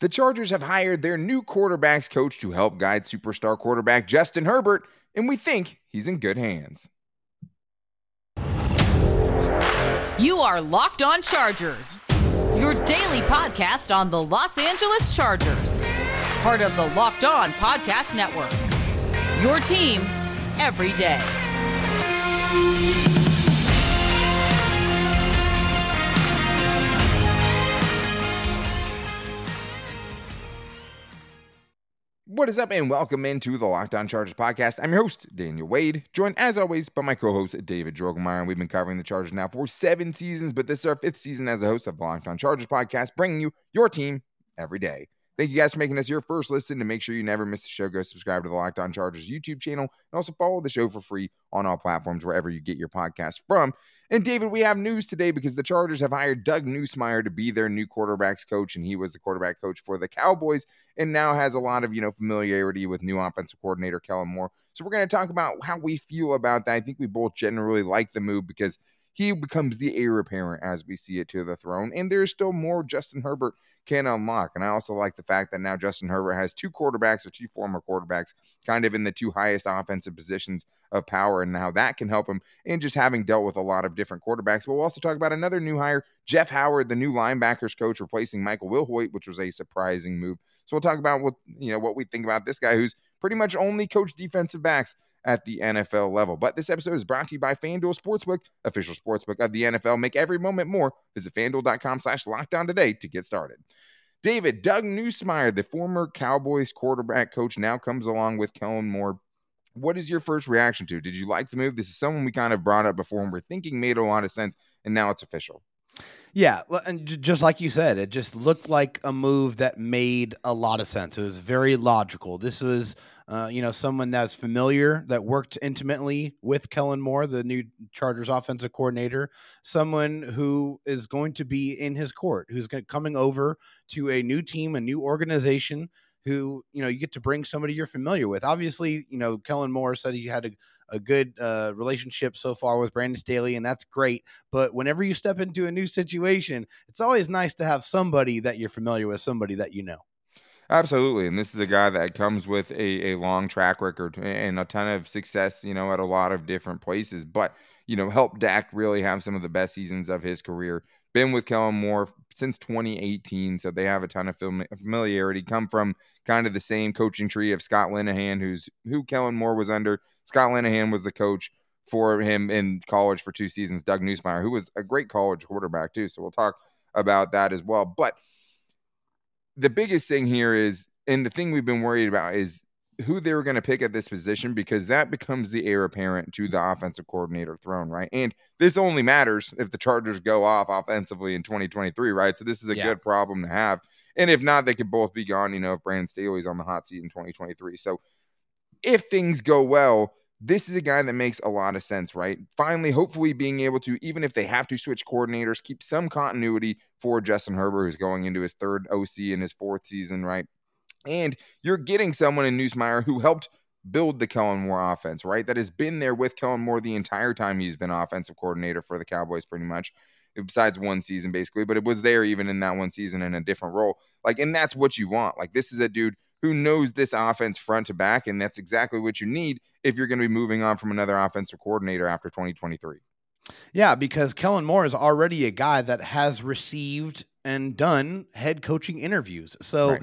The Chargers have hired their new quarterbacks coach to help guide superstar quarterback Justin Herbert, and we think he's in good hands. You are Locked On Chargers, your daily podcast on the Los Angeles Chargers, part of the Locked On Podcast Network. Your team every day. What is up, and welcome into the Locked On Chargers podcast. I'm your host, Daniel Wade, joined as always by my co host, David Drogemeyer. And we've been covering the Chargers now for seven seasons, but this is our fifth season as a host of the Locked On Chargers podcast, bringing you your team every day. Thank you guys for making us your first listen. To make sure you never miss the show, go subscribe to the Locked On Chargers YouTube channel and also follow the show for free on all platforms wherever you get your podcast from. And David, we have news today because the Chargers have hired Doug Nussmeier to be their new quarterbacks coach, and he was the quarterback coach for the Cowboys, and now has a lot of you know familiarity with new offensive coordinator Kellen Moore. So we're going to talk about how we feel about that. I think we both generally like the move because he becomes the heir apparent as we see it to the throne, and there's still more Justin Herbert can unlock. And I also like the fact that now Justin Herbert has two quarterbacks or two former quarterbacks kind of in the two highest offensive positions of power and how that can help him and just having dealt with a lot of different quarterbacks. But we'll also talk about another new hire, Jeff Howard, the new linebackers coach, replacing Michael Wilhoite, which was a surprising move. So we'll talk about what you know what we think about this guy who's pretty much only coached defensive backs at the NFL level. But this episode is brought to you by FanDuel Sportsbook, official sportsbook of the NFL. Make every moment more. Visit fanduel.com slash locked on today to get started. David, Doug Nussmeier, the former Cowboys quarterback coach, now comes along with Kellen Moore. What is your first reaction to? Did you like the move? This is someone we kind of brought up before and we're thinking made a lot of sense, and now it's official. Yeah, and just like you said, it just looked like a move that made a lot of sense. It was very logical. This was uh, you know, someone that's familiar, that worked intimately with Kellen Moore, the new Chargers offensive coordinator, someone who is going to be in his court, who's coming over to a new team, a new organization, who, you know, you get to bring somebody you're familiar with. Obviously, you know, Kellen Moore said he had a, a good uh, relationship so far with Brandon Staley, and that's great. But whenever you step into a new situation, it's always nice to have somebody that you're familiar with, somebody that you know. Absolutely. And this is a guy that comes with a, a long track record and a ton of success, you know, at a lot of different places. But, you know, helped Dak really have some of the best seasons of his career. Been with Kellen Moore since 2018. So they have a ton of familiarity. Come from kind of the same coaching tree of Scott Linehan, who's who Kellen Moore was under. Scott Linehan was the coach for him in college for two seasons. Doug Nussmeier, who was a great college quarterback, too. So we'll talk about that as well. But the biggest thing here is, and the thing we've been worried about is who they were going to pick at this position because that becomes the heir apparent to the offensive coordinator throne, right? And this only matters if the Chargers go off offensively in 2023, right? So this is a yeah. good problem to have. And if not, they could both be gone, you know, if Brandon Staley's on the hot seat in 2023. So if things go well, this is a guy that makes a lot of sense, right? Finally, hopefully being able to, even if they have to switch coordinators, keep some continuity for Justin Herbert, who's going into his third OC in his fourth season, right? And you're getting someone in Nussmeier who helped build the Kellen Moore offense, right? That has been there with Kellen Moore the entire time he's been offensive coordinator for the Cowboys, pretty much, besides one season, basically. But it was there even in that one season in a different role. Like, and that's what you want. Like, this is a dude who knows this offense front to back, and that's exactly what you need if you're going to be moving on from another offensive coordinator after 2023. Yeah, because Kellen Moore is already a guy that has received and done head coaching interviews. So right.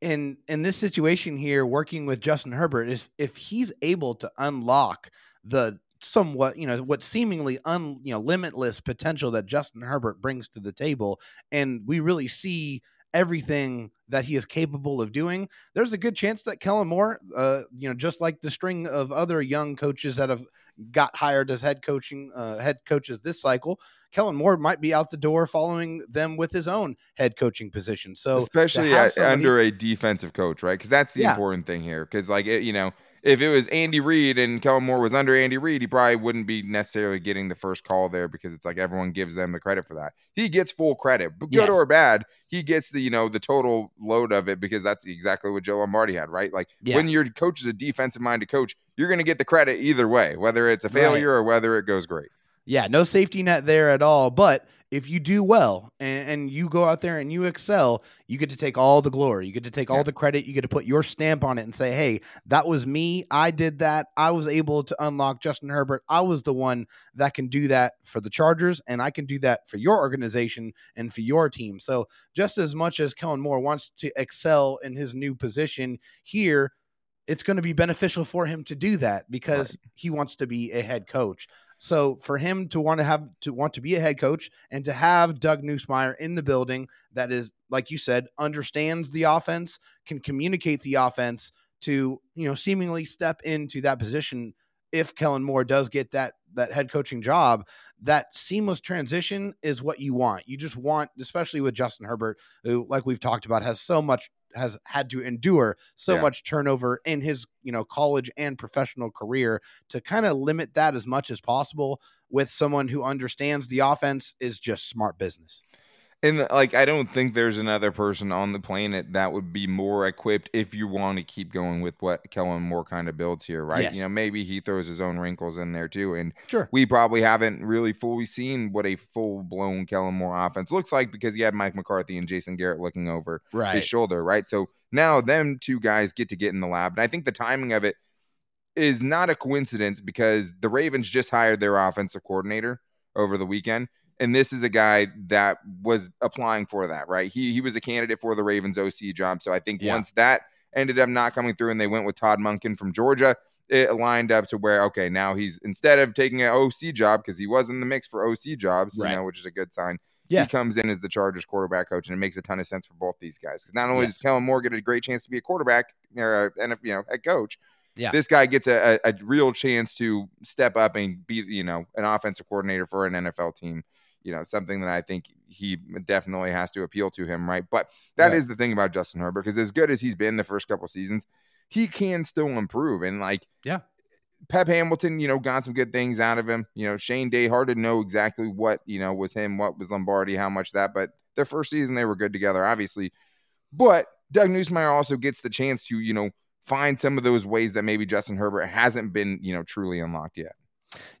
in in this situation here, working with Justin Herbert, is if he's able to unlock the somewhat, you know, what seemingly un you know limitless potential that Justin Herbert brings to the table, and we really see everything that he is capable of doing, there's a good chance that Kellen Moore, uh, you know, just like the string of other young coaches that have got hired as head coaching uh, head coaches this cycle, Kellen Moore might be out the door following them with his own head coaching position. So especially somebody, under a defensive coach, right? Because that's the yeah. important thing here. Because like it, you know, if it was Andy Reid and Kellen Moore was under Andy Reid, he probably wouldn't be necessarily getting the first call there because it's like everyone gives them the credit for that. He gets full credit, but good yes. or bad, he gets the you know the total load of it because that's exactly what Joe Lombardi had, right? Like yeah. when your coach is a defensive minded coach, you're going to get the credit either way, whether it's a failure right. or whether it goes great. Yeah, no safety net there at all. But if you do well and, and, you go out there and you excel, you get to take all the glory. You get to take all the credit. You get to put your stamp on it and say, hey, that was me. I did that. I was able to unlock Justin Herbert. I was the one that can do that for the Chargers, and I can do that for your organization and for your team. So, just as much as Kellen Moore wants to excel in his new position here, it's going to be beneficial for him to do that because right. he wants to be a head coach. So for him to want to have to want to be a head coach and to have Doug Nussmeier in the building that is, like you said, understands the offense, can communicate the offense to, you know, seemingly step into that position if Kellen Moore does get that that head coaching job, that seamless transition is what you want. You just want, especially with Justin Herbert, who, like we've talked about, has so much has had to endure so yeah. much turnover in his you know college and professional career to kind of limit that as much as possible with someone who understands the offense is just smart business and like I don't think there's another person on the planet that would be more equipped if you want to keep going with what Kellen Moore kind of builds here, right? Yes. You know, maybe he throws his own wrinkles in there too. And sure, we probably haven't really fully seen what a full blown Kellen Moore offense looks like because he had Mike McCarthy and Jason Garrett looking over right. his shoulder, right? So now them two guys get to get in the lab. And I think the timing of it is not a coincidence because the Ravens just hired their offensive coordinator over the weekend and this is a guy that was applying for that, right? He he was a candidate for the Ravens OC job. So I think yeah. once that ended up not coming through and they went with Todd Monken from Georgia, it lined up to where okay, now he's instead of taking an OC job because he was in the mix for OC jobs, right. you know, which is a good sign. Yeah. He comes in as the Chargers quarterback coach, and it makes a ton of sense for both these guys. Because not only yes. does Kellen Moore get a great chance to be a quarterback or and you know head coach, yeah. this guy gets a, a, a real chance to step up and be you know an offensive coordinator for an NFL team you know, something that I think he definitely has to appeal to him, right? But that is the thing about Justin Herbert because as good as he's been the first couple seasons, he can still improve. And like, yeah, Pep Hamilton, you know, got some good things out of him. You know, Shane Day, hard to know exactly what, you know, was him, what was Lombardi, how much that, but their first season they were good together, obviously. But Doug Nussmeier also gets the chance to, you know, find some of those ways that maybe Justin Herbert hasn't been, you know, truly unlocked yet.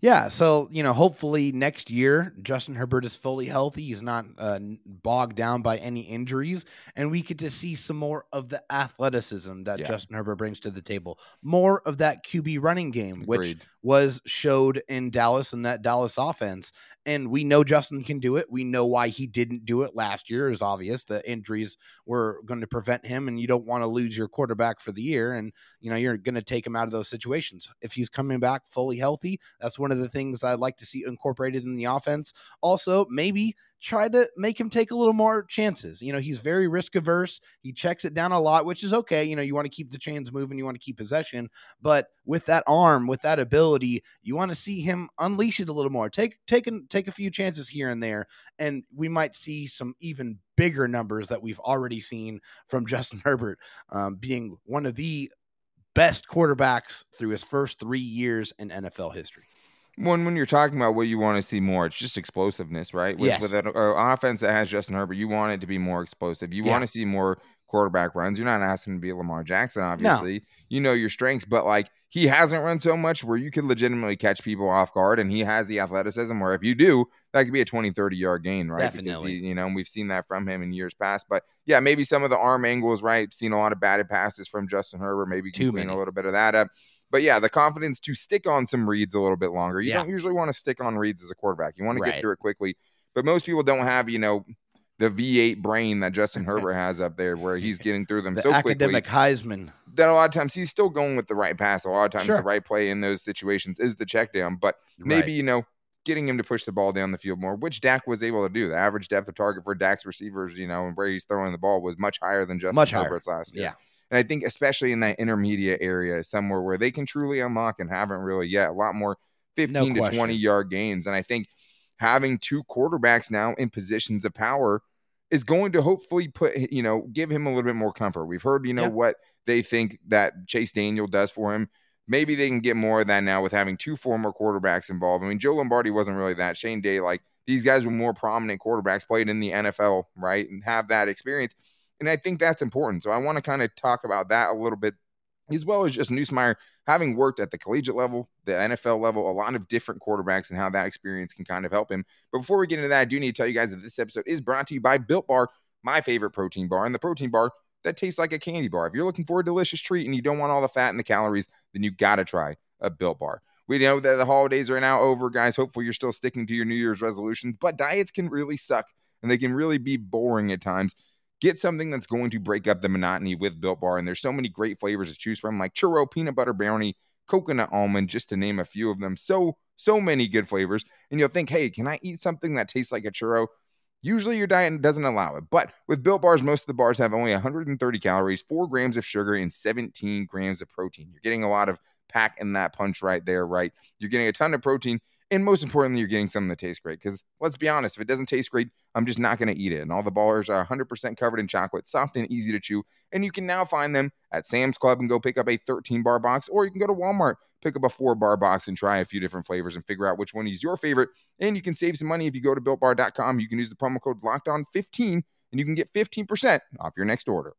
Yeah, so you know, hopefully next year Justin Herbert is fully healthy. He's not uh, bogged down by any injuries, and we get to see some more of the athleticism that yeah. Justin Herbert brings to the table. More of that QB running game, Agreed. which was showed in Dallas and that Dallas offense. And we know Justin can do it. We know why he didn't do it last year. Is obvious. The injuries were going to prevent him, and you don't want to lose your quarterback for the year. And you know you're going to take him out of those situations. If he's coming back fully healthy, that's one of the things I'd like to see incorporated in the offense. Also, maybe try to make him take a little more chances. You know, he's very risk averse. He checks it down a lot, which is okay. You know, you want to keep the chains moving, you want to keep possession, but with that arm, with that ability, you want to see him unleash it a little more. Take take take a few chances here and there, and we might see some even bigger numbers that we've already seen from Justin Herbert um, being one of the best quarterbacks through his first three years in NFL history when when you're talking about what you want to see more, it's just explosiveness, right? With, yes. with an offense that has Justin Herbert, you want it to be more explosive. You yeah. want to see more quarterback runs. You're not asking to be Lamar Jackson, obviously. No. You know your strengths, but like he hasn't run so much where you could legitimately catch people off guard, and he has the athleticism where if you do, that could be a 20, 30 yard gain, right? Definitely. Because he, you know, we've seen that from him in years past. But yeah, maybe some of the arm angles, right? Seen a lot of batted passes from Justin Herbert. Maybe Too clean many. a little bit of that up. But yeah, the confidence to stick on some reads a little bit longer. You yeah. don't usually want to stick on reads as a quarterback. You want to right. get through it quickly. But most people don't have, you know, the V8 brain that Justin Herbert has up there where he's getting through them the so academic quickly. Academic Heisman. That a lot of times he's still going with the right pass. A lot of times sure. the right play in those situations is the check down. But maybe, right. you know, getting him to push the ball down the field more, which Dak was able to do. The average depth of target for Dak's receivers, you know, and where he's throwing the ball was much higher than Justin much Herbert's higher. last year. Yeah. And I think especially in that intermediate area, somewhere where they can truly unlock and haven't really yet, a lot more 15 no to 20 yard gains. And I think having two quarterbacks now in positions of power is going to hopefully put, you know, give him a little bit more comfort. We've heard, you know, yeah. what they think that Chase Daniel does for him. Maybe they can get more of that now with having two former quarterbacks involved. I mean, Joe Lombardi wasn't really that. Shane Day, like these guys were more prominent quarterbacks, played in the NFL, right? And have that experience. And I think that's important. So I want to kind of talk about that a little bit as well as just Nussmeier having worked at the collegiate level, the NFL level, a lot of different quarterbacks and how that experience can kind of help him. But before we get into that, I do need to tell you guys that this episode is brought to you by Built Bar, my favorite protein bar, and the protein bar that tastes like a candy bar. If you're looking for a delicious treat and you don't want all the fat and the calories, then you got to try a Built Bar. We know that the holidays are now over, guys. Hopefully, you're still sticking to your New Year's resolutions, but diets can really suck and they can really be boring at times. Get something that's going to break up the monotony with Built Bar. And there's so many great flavors to choose from, like churro, peanut butter brownie, coconut almond, just to name a few of them. So, so many good flavors. And you'll think, hey, can I eat something that tastes like a churro? Usually your diet doesn't allow it. But with Built Bars, most of the bars have only 130 calories, 4 grams of sugar, and 17 grams of protein. You're getting a lot of pack in that punch right there, right? You're getting a ton of protein and most importantly, you're getting something that tastes great. Because let's be honest, if it doesn't taste great, I'm just not going to eat it. And all the bars are 100% covered in chocolate, soft and easy to chew. And you can now find them at Sam's Club and go pick up a 13 bar box, or you can go to Walmart, pick up a four bar box, and try a few different flavors and figure out which one is your favorite. And you can save some money if you go to builtbar.com. You can use the promo code locked on 15 and you can get 15% off your next order.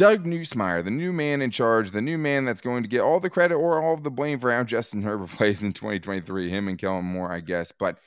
Doug Nussmeier, the new man in charge, the new man that's going to get all the credit or all of the blame for how Justin Herbert plays in 2023. Him and Kellen Moore, I guess. But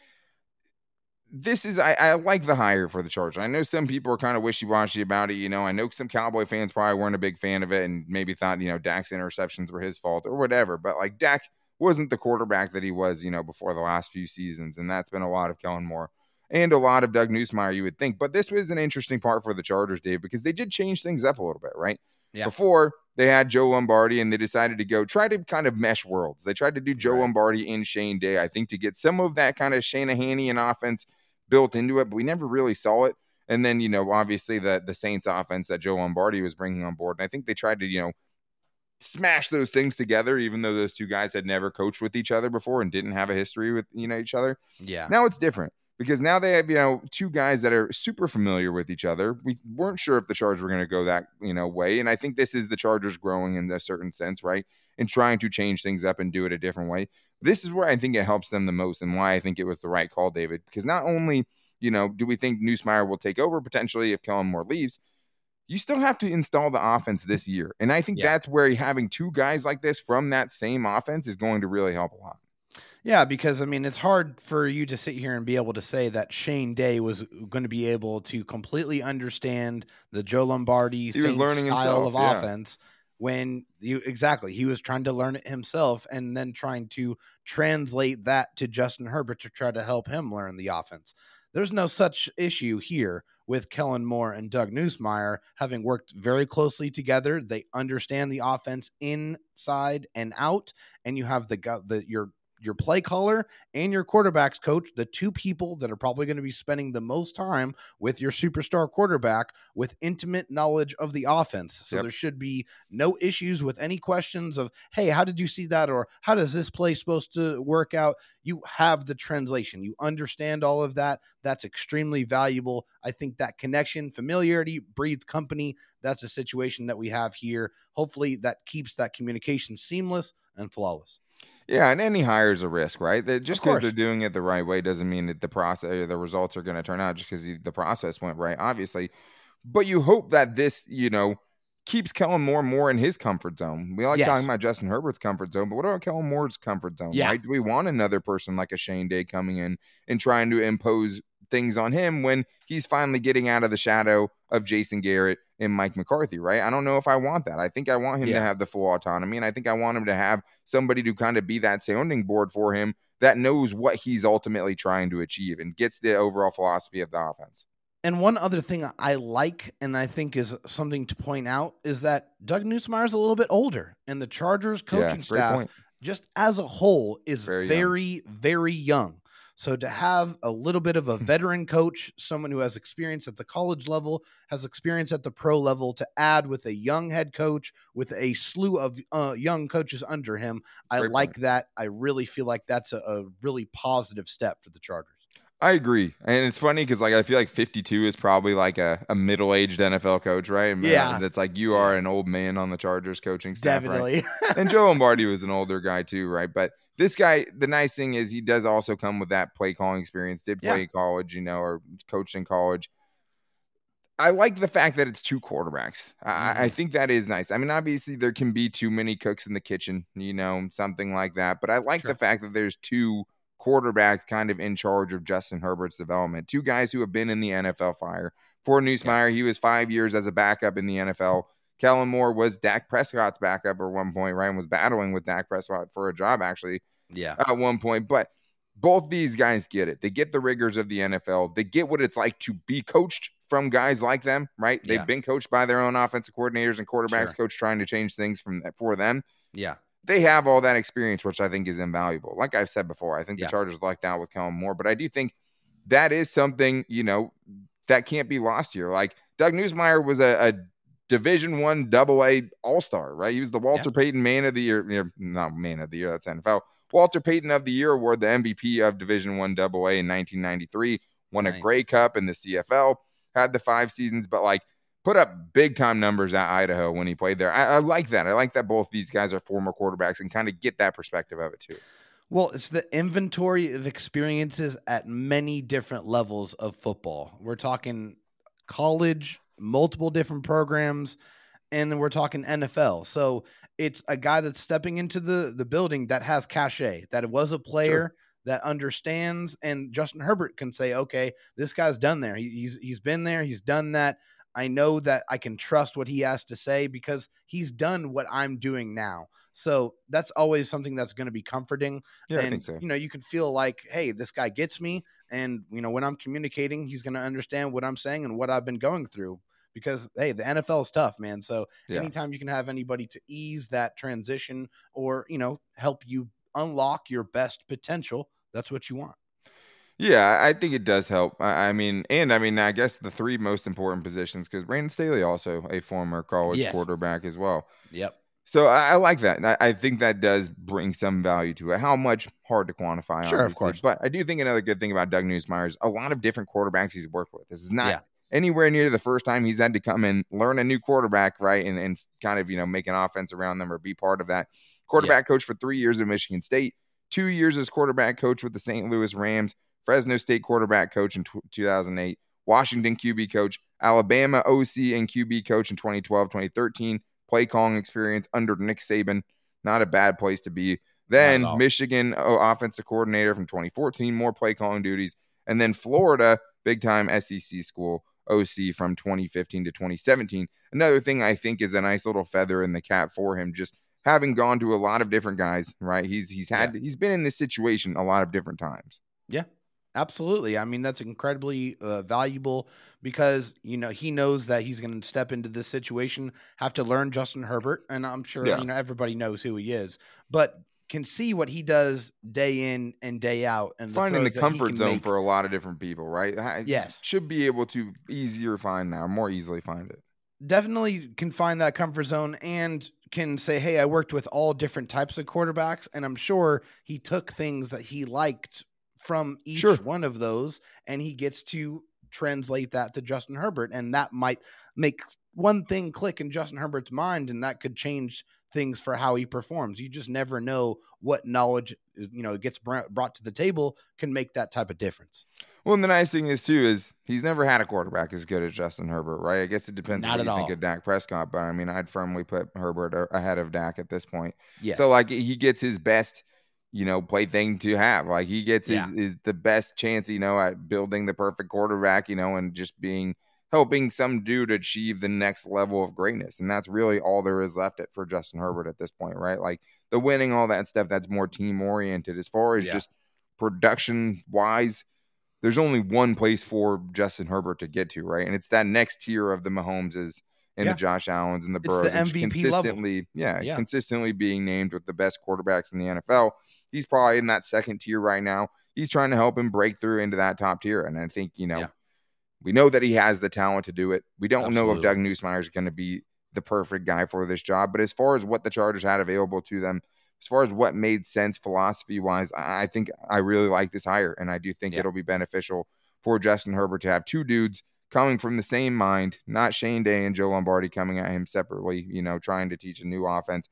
this is, I, I like the hire for the Chargers. I know some people are kind of wishy washy about it. You know, I know some Cowboy fans probably weren't a big fan of it and maybe thought, you know, Dak's interceptions were his fault or whatever. But like Dak wasn't the quarterback that he was, you know, before the last few seasons. And that's been a lot of Kellen Moore and a lot of Doug Nussmeier, you would think. But this was an interesting part for the Chargers, Dave, because they did change things up a little bit, right? Yeah. Before they had Joe Lombardi and they decided to go try to kind of mesh worlds. They tried to do Joe right. Lombardi and Shane Day, I think, to get some of that kind of Shanahanian offense built into it, but we never really saw it. And then, you know, obviously the the Saints offense that Joe Lombardi was bringing on board. And I think they tried to, you know, smash those things together, even though those two guys had never coached with each other before and didn't have a history with, you know, each other. Yeah. Now it's different because now they have you know two guys that are super familiar with each other. We weren't sure if the Chargers were going to go that you know way, and I think this is the Chargers growing in a certain sense, right? And trying to change things up and do it a different way. This is where I think it helps them the most, and why I think it was the right call, David. Because not only you know do we think Nussmeier will take over potentially if Kellen Moore leaves, you still have to install the offense this year, and I think yeah. that's where having two guys like this from that same offense is going to really help a lot. Yeah, because I mean, it's hard for you to sit here and be able to say that Shane Day was going to be able to completely understand the Joe Lombardi style himself, of yeah. offense when you exactly he was trying to learn it himself and then trying to translate that to Justin Herbert to try to help him learn the offense. There's no such issue here with Kellen Moore and Doug Nussmeier having worked very closely together. They understand the offense inside and out, and you have the the your your play caller and your quarterbacks coach, the two people that are probably going to be spending the most time with your superstar quarterback with intimate knowledge of the offense. So yep. there should be no issues with any questions of, hey, how did you see that? Or how does this play supposed to work out? You have the translation, you understand all of that. That's extremely valuable. I think that connection, familiarity breeds company. That's a situation that we have here. Hopefully, that keeps that communication seamless and flawless. Yeah, and any hire is a risk, right? That just because they're doing it the right way doesn't mean that the process or the results are going to turn out just because the process went right, obviously. But you hope that this, you know, keeps Kellen Moore more in his comfort zone. We like yes. talking about Justin Herbert's comfort zone, but what about Kellen Moore's comfort zone? Yeah. Right? Do we want another person like a Shane Day coming in and trying to impose things on him when he's finally getting out of the shadow of Jason Garrett and Mike McCarthy, right? I don't know if I want that. I think I want him yeah. to have the full autonomy, and I think I want him to have somebody to kind of be that sounding board for him that knows what he's ultimately trying to achieve and gets the overall philosophy of the offense. And one other thing I like and I think is something to point out is that Doug Nussmeier is a little bit older, and the Chargers coaching yeah, staff, point. just as a whole, is very, very, young. very young. So to have a little bit of a hmm. veteran coach, someone who has experience at the college level, has experience at the pro level, to add with a young head coach with a slew of uh, young coaches under him, I Great like point. that. I really feel like that's a, a really positive step for the Chargers. I agree, and it's funny because like I feel like 52 is probably like a, a middle aged NFL coach, right? yeah, it's like you are an old man on the Chargers coaching staff, definitely. Right? and Joe Lombardi was an older guy too, right? But this guy, the nice thing is he does also come with that play calling experience. Did play yeah. college, you know, or coached in college. I like the fact that it's two quarterbacks. I, I Mm-hmm. think that is nice. I mean, obviously there can be too many cooks in the kitchen, you know, something like that. But I like Sure. the fact that there's two quarterbacks kind of in charge of Justin Herbert's development. Two guys who have been in the NFL fire. For Nussmeier, he was five years as a backup in the NFL. Kellen Moore was Dak Prescott's backup at one point, Ryan was battling with Dak Prescott for a job actually Yeah. at one point. But both these guys get it. They get the rigors of the NFL. They get what it's like to be coached from guys like them, right? They've Yeah. been coached by their own offensive coordinators and quarterbacks Sure. coach trying to change things from for them. Yeah. They have all that experience, which I think is invaluable. Like I've said before, I think Yeah. the Chargers lucked out with Kellen Moore, but I do think that is something you know that can't be lost here. Like Doug Nussmeier was a, a Division One Double A All Star, right? He was the Walter Payton Man of the Year, you know, not Man of the Year. That's NFL. Walter Payton of the Year award, the MVP of Division One Double A in 1993. Won a Grey Cup in the CFL. Had the five seasons, but like put up big time numbers at Idaho when he played there. I, I like that. I like that both these guys are former quarterbacks and kind of get that perspective of it too. Well, it's the inventory of experiences at many different levels of football. We're talking college, multiple different programs, and then we're talking NFL. So it's a guy that's stepping into the the building that has cachet, that was a player that understands, and Justin Herbert can say, "Okay, this guy's done there. He, he's he's been there. He's done that. I know that I can trust what he has to say because he's done what I'm doing now." So that's always something that's going to be comforting Yeah, and I think so. you know you can feel like hey this guy gets me and you know when i'm communicating he's going to understand what i'm saying and what i've been going through because hey the nfl is tough man so Yeah. anytime you can have anybody to ease that transition or you know help you unlock your best potential that's what you want Yeah, I think it does help. I, I mean, and I mean, I guess the three most important positions because Brandon Staley also a former college Yes. quarterback as well. yep So I, I like that. And I, I think that does bring some value to it. How much hard to quantify, Sure, of course. But I do think another good thing about Doug Nussmeier is a lot of different quarterbacks he's worked with. This is not Yeah. Anywhere near the first time he's had to come and learn a new quarterback, right? And and kind of you know make an offense around them or be part of that. Quarterback coach for three years at Michigan State, two years as quarterback coach with the St. Louis Rams, Fresno State quarterback coach in tw 2008, Washington QB coach, Alabama OC and QB coach in 2012, 2013 play calling experience under Nick Saban. Not a bad place to be. Then. Michigan oh, offensive coordinator from 2014, more play calling duties. And then Florida, big time SEC school OC from 2015 to 2017. Another thing I think is a nice little feather in the cap for him, just having gone to a lot of different guys, right? He's he's had he's been in this situation a lot of different times. Yeah. Absolutely. I mean, that's incredibly uh, valuable because, you know, he knows that he's going to step into this situation, have to learn Justin Herbert. And I'm sure, Yeah. you know, everybody knows who he is, but can see what he does day in and day out. And Finding the throws comfort zone make. for a lot of different people, right? I- Yes. Should be able to easier find that, or more easily find it. definitely can find that comfort zone and can say, Hey, I worked with all different types of quarterbacks. And I'm sure he took things that he liked from each Sure. one of those and he gets to translate that to Justin Herbert. And that might make one thing click in Justin Herbert's mind and that could change things for how he performs. You just never know what knowledge, you know, gets br- brought to the table can make that type of difference. Well, and the nice thing is too is he's never had a quarterback as good as Justin Herbert, right? I guess it depends Not on what at you think of Dak Prescott, but I mean, I'd firmly put Herbert uh, ahead of Dak at this point. Yes. So like he gets his best, you know, plaything to have. Like he gets his, Yeah. his the best chance, you know, at building the perfect quarterback, you know, and just being helping some dude achieve the next level of greatness. And that's really all there is left it for Justin mm. Herbert at this point, right? Like the winning, all that stuff, that's more team oriented. As far as Yeah. just production wise, there's only one place for Justin Herbert to get to, right? And it's that next tier of the Mahomeses and Yeah. the Josh Allens and the It's the Burrows. MVP level. consistently, yeah, Yeah. consistently being named with the best quarterbacks in the NFL. He's probably in that second tier right now. He's trying to help him break through into that top tier. And I think, you know, Yeah. We know that he has the talent to do it. We don't know if Doug Nussmeier is going to be the perfect guy for this job. But as far as what the Chargers had available to them, as far as what made sense philosophy wise, I I think I really like this hire. And I do think Yeah. it'll be beneficial for Justin Herbert to have two dudes coming from the same mind, not Shane Day and Joe Lombardi coming at him separately, you know, trying to teach a new offense.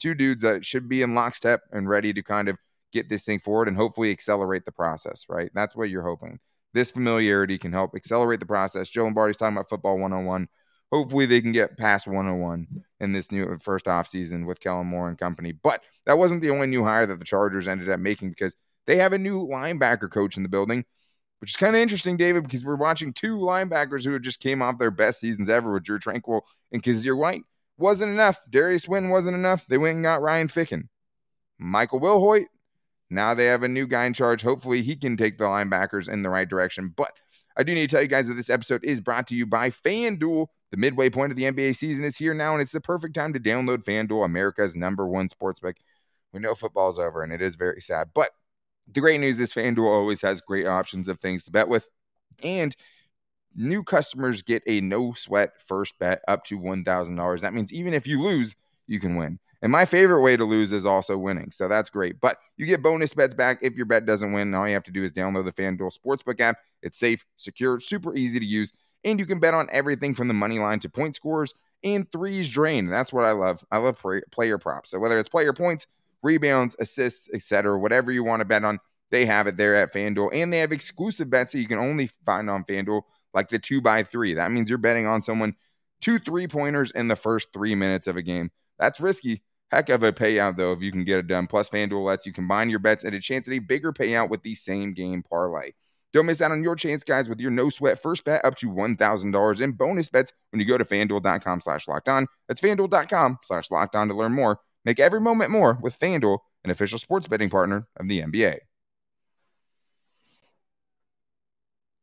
Two dudes that should be in lockstep and ready to kind of get this thing forward and hopefully accelerate the process, right? That's what you're hoping. This familiarity can help accelerate the process. Joe Lombardi's talking about football 101. Hopefully, they can get past 101 in this new first off season with Kellen Moore and company. But that wasn't the only new hire that the Chargers ended up making because they have a new linebacker coach in the building, which is kind of interesting, David, because we're watching two linebackers who just came off their best seasons ever with Drue Tranquill and Kyzir White. Wasn't enough. Darius Wynn wasn't enough. They went and got Ryan Ficken. Michael Wilhoite. Now they have a new guy in charge. Hopefully, he can take the linebackers in the right direction. But I do need to tell you guys that this episode is brought to you by FanDuel. The midway point of the NBA season is here now, and it's the perfect time to download FanDuel, America's number one sportsbook. We know football's over, and it is very sad. But the great news is FanDuel always has great options of things to bet with. And new customers get a no sweat first bet up to $1,000. That means even if you lose, you can win. And my favorite way to lose is also winning. So that's great. But you get bonus bets back if your bet doesn't win. All you have to do is download the FanDuel Sportsbook app. It's safe, secure, super easy to use. And you can bet on everything from the money line to point scores and threes drained. That's what I love. I love player props. So whether it's player points, rebounds, assists, etc., whatever you want to bet on, they have it there at FanDuel. And they have exclusive bets that you can only find on FanDuel, like the two by three. That means you're betting on someone two three pointers in the first three minutes of a game. That's risky. Heck of a payout, though, if you can get it done. Plus, FanDuel lets you combine your bets and a chance at a bigger payout with the same game parlay. Don't miss out on your chance, guys, with your no sweat first bet up to $1,000 in bonus bets when you go to fanduel.com slash locked on. That's fanduel.com slash locked on to learn more. Make every moment more with FanDuel, an official sports betting partner of the NBA.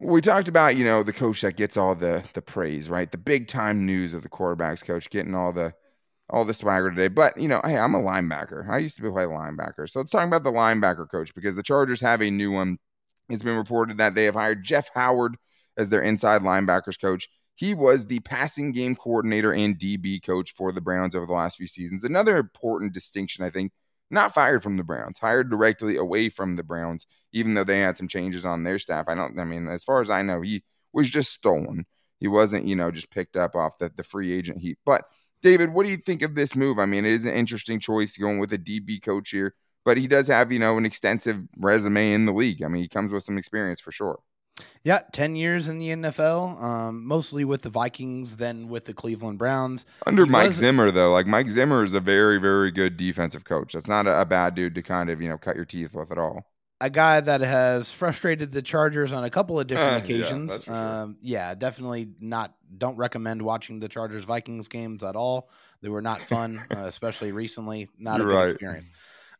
We talked about, you know, the coach that gets all the the praise, right? The big time news of the quarterbacks coach getting all the all the swagger today. But, you know, hey, I'm a linebacker. I used to play linebacker. So let's talk about the linebacker coach because the Chargers have a new one. It's been reported that they have hired Jeff Howard as their inside linebackers coach. He was the passing game coordinator and DB coach for the Browns over the last few seasons. Another important distinction, I think, not fired from the Browns, hired directly away from the Browns, even though they had some changes on their staff. I don't, I mean, as far as I know, he was just stolen. He wasn't, you know, just picked up off the, the free agent heap. But David, what do you think of this move? I mean, it is an interesting choice going with a DB coach here, but he does have, you know, an extensive resume in the league. I mean, he comes with some experience for sure. Yeah, 10 years in the NFL, um, mostly with the Vikings, then with the Cleveland Browns. Under he Mike was, Zimmer, though, like Mike Zimmer is a very, very good defensive coach. That's not a, a bad dude to kind of, you know, cut your teeth with at all a guy that has frustrated the Chargers on a couple of different uh, occasions. Yeah, um, yeah, definitely not. Don't recommend watching the Chargers Vikings games at all. They were not fun, uh, especially recently. Not You're a good right. experience.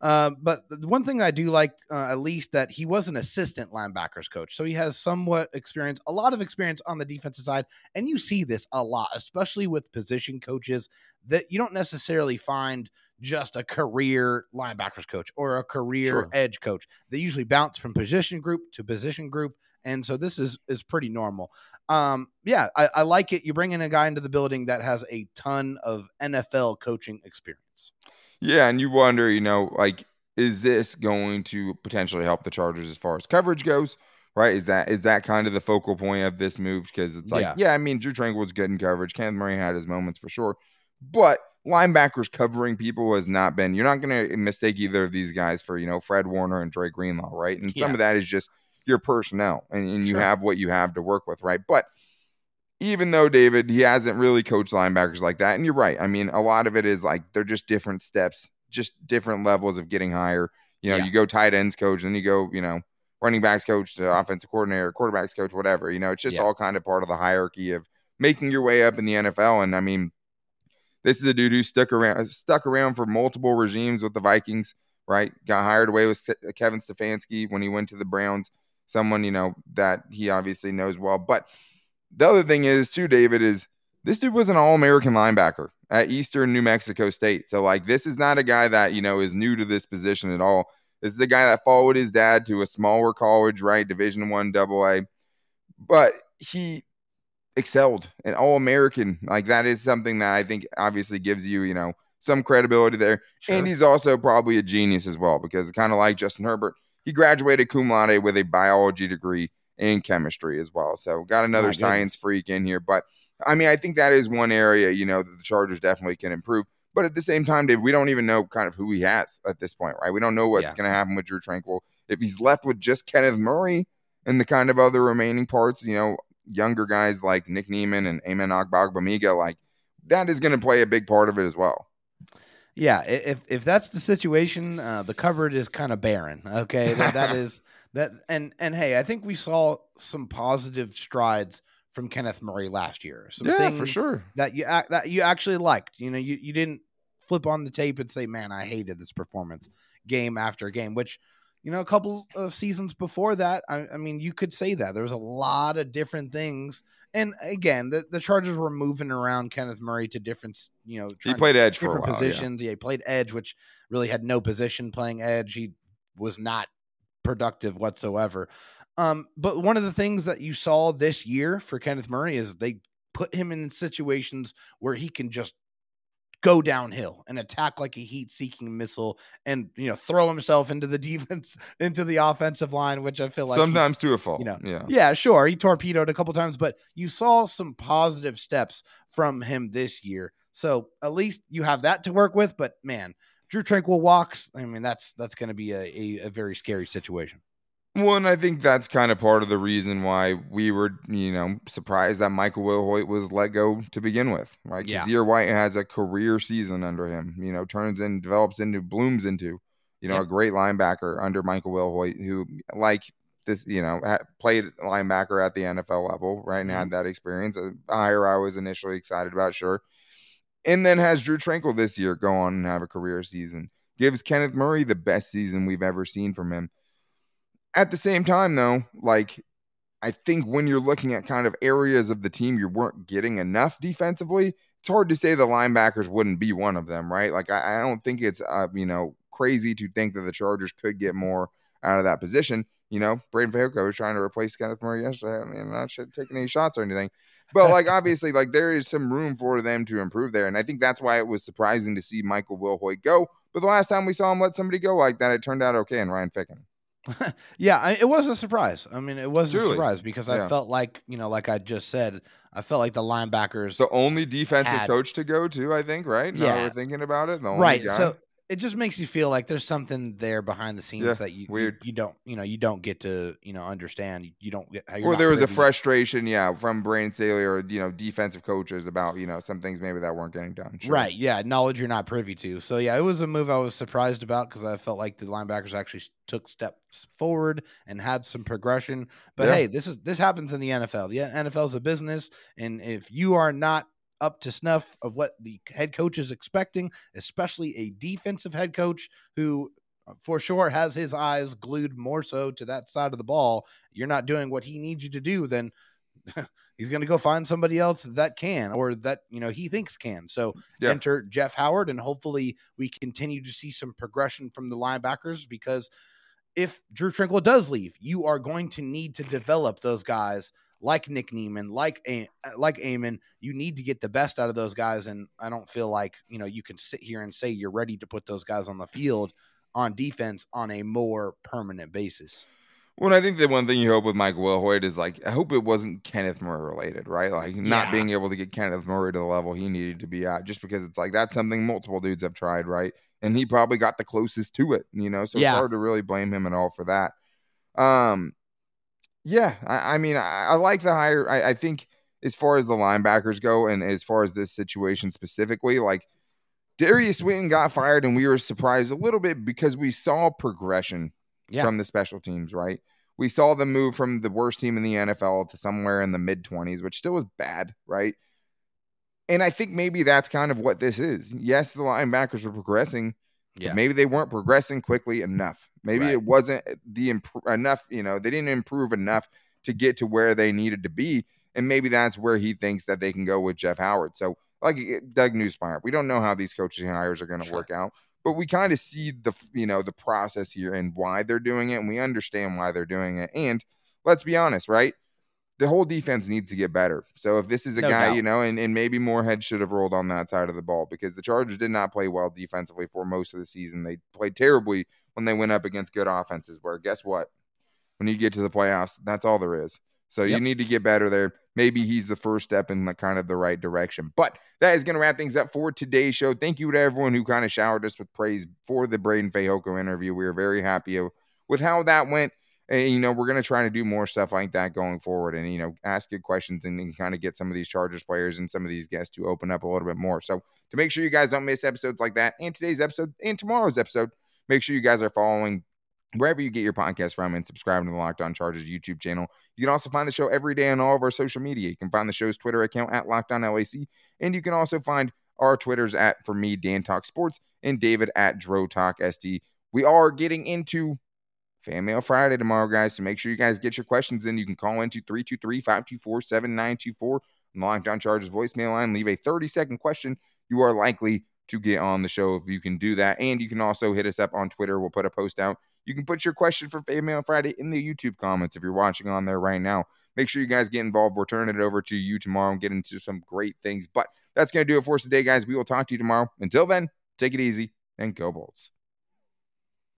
Uh, but the one thing I do like, uh, at least, that he was an assistant linebackers coach, so he has somewhat experience, a lot of experience on the defensive side, and you see this a lot, especially with position coaches that you don't necessarily find just a career linebackers coach or a career sure. edge coach. They usually bounce from position group to position group, and so this is is pretty normal. Um, yeah, I, I like it. You bring in a guy into the building that has a ton of NFL coaching experience. Yeah, and you wonder, you know, like, is this going to potentially help the Chargers as far as coverage goes? Right? Is that is that kind of the focal point of this move? Because it's like, yeah. yeah, I mean, Drue Tranquill was good in coverage. Kenneth Murray had his moments for sure, but linebackers covering people has not been. You're not going to eh, mistake either of these guys for you know Fred Warner and Dre Greenlaw, right? And yeah. some of that is just your personnel, and, and you sure. have what you have to work with, right? But even though David he hasn't really coached linebackers like that, and you're right. I mean, a lot of it is like they're just different steps, just different levels of getting higher. You know, yeah. you go tight ends coach, and you go, you know, running backs coach to offensive coordinator, quarterbacks coach, whatever. You know, it's just yeah. all kind of part of the hierarchy of making your way up in the NFL. And I mean, this is a dude who stuck around stuck around for multiple regimes with the Vikings, right? Got hired away with Kevin Stefanski when he went to the Browns. Someone, you know, that he obviously knows well. But the other thing is, too, David, is this dude was an all American linebacker at Eastern New Mexico State. So, like, this is not a guy that, you know, is new to this position at all. This is a guy that followed his dad to a smaller college, right? Division one double A. But he excelled an all American. Like that is something that I think obviously gives you, you know, some credibility there. Sure. And he's also probably a genius as well because kind of like Justin Herbert, he graduated cum laude with a biology degree in chemistry as well. So got oh another science freak in here. But I mean, I think that is one area, you know, that the Chargers definitely can improve. But at the same time, Dave, we don't even know kind of who he has at this point, right? We don't know what's yeah. going to happen with Drue Tranquill. If he's left with just Kenneth Murray, and the kind of other remaining parts, you know, younger guys like Nick Niemann and Amen Ogbongbemiga, like that is going to play a big part of it as well. Yeah, if if that's the situation, uh, the cupboard is kind of barren. Okay, that, that is that, and and hey, I think we saw some positive strides from Kenneth Murray last year. Some yeah, things for sure. that you that you actually liked. You know, you you didn't flip on the tape and say, "Man, I hated this performance." Game after game, which you know, a couple of seasons before that, I, I mean, you could say that there was a lot of different things. And again, the, the Chargers were moving around Kenneth Murray to different, you know, He played edge for while. yeah. positions. Yeah. he played edge, which really had no position playing edge. He was not productive whatsoever. Um, but one of the things that you saw this year for Kenneth Murray is they put him in situations where he can just go downhill and attack like a heat-seeking missile, and you know throw himself into the defense, into the offensive line, which I feel like Sometimes to a fault. you know, yeah. yeah, sure. He torpedoed a couple times, but you saw some positive steps from him this year. So at least you have that to work with. But man, Drue Tranquill walks. I mean, that's that's going to be a, a, a very scary situation. Well, and I think that's kind of part of the reason why we were, you know, surprised that Michael Wilhoite was let go to begin with, right? Yeah. Kyzir White has a career season under him, you know, turns in, develops into, blooms into, you know, Yep. a great linebacker under Michael Wilhoite, who, like this, you know, ha- played linebacker at the NFL level, right? And Mm-hmm. had that experience. A hire I was initially excited about, sure. And then has Drue Tranquill this year go on and have a career season. Gives Kenneth Murray the best season we've ever seen from him. At the same time, though, like I think when you're looking at kind of areas of the team you weren't getting enough defensively, it's hard to say the linebackers wouldn't be one of them, right? Like I, I don't think it's uh, you know crazy to think that the Chargers could get more out of that position. You know, Braden Fayoko was trying to replace Kenneth Murray yesterday. I mean, I'm not taking any shots or anything, but like obviously, like there is some room for them to improve there, and I think that's why it was surprising to see Michael Wilhoite go. But the last time we saw him let somebody go like that, it turned out okay. And Ryan Ficken. Yeah, I, it was a surprise. I mean, it was Truly. a surprise because I Yeah. felt like you know, like I just said, I felt like the linebackers. the only defensive had- coach to go to, I think, right? Now Yeah. we're thinking about it. The only right. guy. So it just makes you feel like there's something there behind the scenes Yeah, that you, you you don't you know you don't get to you know understand. You don't get. You're or there was a frustration, yeah, from Brandon Staley or you know defensive coaches about you know some things maybe that weren't getting done. Sure. Right. Yeah. Knowledge you're not privy to. So yeah, it was a move I was surprised about because I felt like the linebackers actually took steps forward and had some progression. But Yeah. hey, this is this happens in the NFL. The NFL is a business, and if you are not up to snuff of what the head coach is expecting, especially a defensive head coach who uh, for sure has his eyes glued more so to that side of the ball, you're not doing what he needs you to do, then he's going to go find somebody else that can or that you know he thinks can. So Yeah. enter Jeff Howard, and hopefully we continue to see some progression from the linebackers because if Drue Tranquill does leave, you are going to need to develop those guys like Nick Niemann, like like Amen. You need to get the best out of those guys, and I don't feel like you know you can sit here and say you're ready to put those guys on the field on defense on a more permanent basis. Well, I think the one thing you hope with Mike Wilhoite is like I hope it wasn't Kenneth Murray related, right? Like not Yeah. being able to get Kenneth Murray to the level he needed to be at, just because it's like that's something multiple dudes have tried, right? And he probably got the closest to it, you know. So Yeah. it's hard to really blame him at all for that. Um, yeah, I, I mean, I, I like the hire. I, I think as far as the linebackers go, and as far as this situation specifically, like Darius Swinton got fired, and we were surprised a little bit because we saw progression Yeah. from the special teams, right? We saw them move from the worst team in the NFL to somewhere in the mid 20s, which still was bad, right? And I think maybe that's kind of what this is. Yes, the linebackers were progressing, but Yeah. maybe they weren't progressing quickly enough. Maybe Right. it wasn't the imp- enough, you know, they didn't improve enough to get to where they needed to be. And maybe that's where he thinks that they can go with Jeff Howard. So, like uh, Doug Nussmeier, we don't know how these coaching hires are going to Sure. work out, but we kind of see the, you know, the process here and why they're doing it. And we understand why they're doing it. And let's be honest, right? The whole defense needs to get better. So if this is a No guy, doubt. you know, and, and maybe Moorhead should have rolled on that side of the ball because the Chargers did not play well defensively for most of the season. They played terribly when they went up against good offenses. Where guess what? When you get to the playoffs, that's all there is. So you need to get better there. Maybe he's the first step in the kind of the right direction. But that is going to wrap things up for today's show. Thank you to everyone who kind of showered us with praise for the Braden Fayoko interview. We are very happy with how that went. and, you know, we're going to try to do more stuff like that going forward and, you know, ask good questions and, and kind of get some of these Chargers players and some of these guests to open up a little bit more. So to make sure you guys don't miss episodes like that and today's episode and tomorrow's episode, make sure you guys are following wherever you get your podcast from and subscribing to the Locked On Chargers YouTube channel. You can also find the show every day on all of our social media. You can find the show's Twitter account at Locked On LAC, and you can also find our Twitters at for me Dan Talk Sports and David at Dro Talk SD. We are getting into Fan Mail Friday tomorrow, guys. So make sure you guys get your questions in. You can call into 323 524 7924 on the Locked On Chargers voicemail line. Leave a 30 second question. You are likely to get on the show if you can do that. And you can also hit us up on Twitter. We'll put a post out. You can put your question for Fan Mail Friday in the YouTube comments if you're watching on there right now. Make sure you guys get involved. We're turning it over to you tomorrow and get into some great things. But that's going to do it for us today, guys. We will talk to you tomorrow. Until then, take it easy and go Bolts.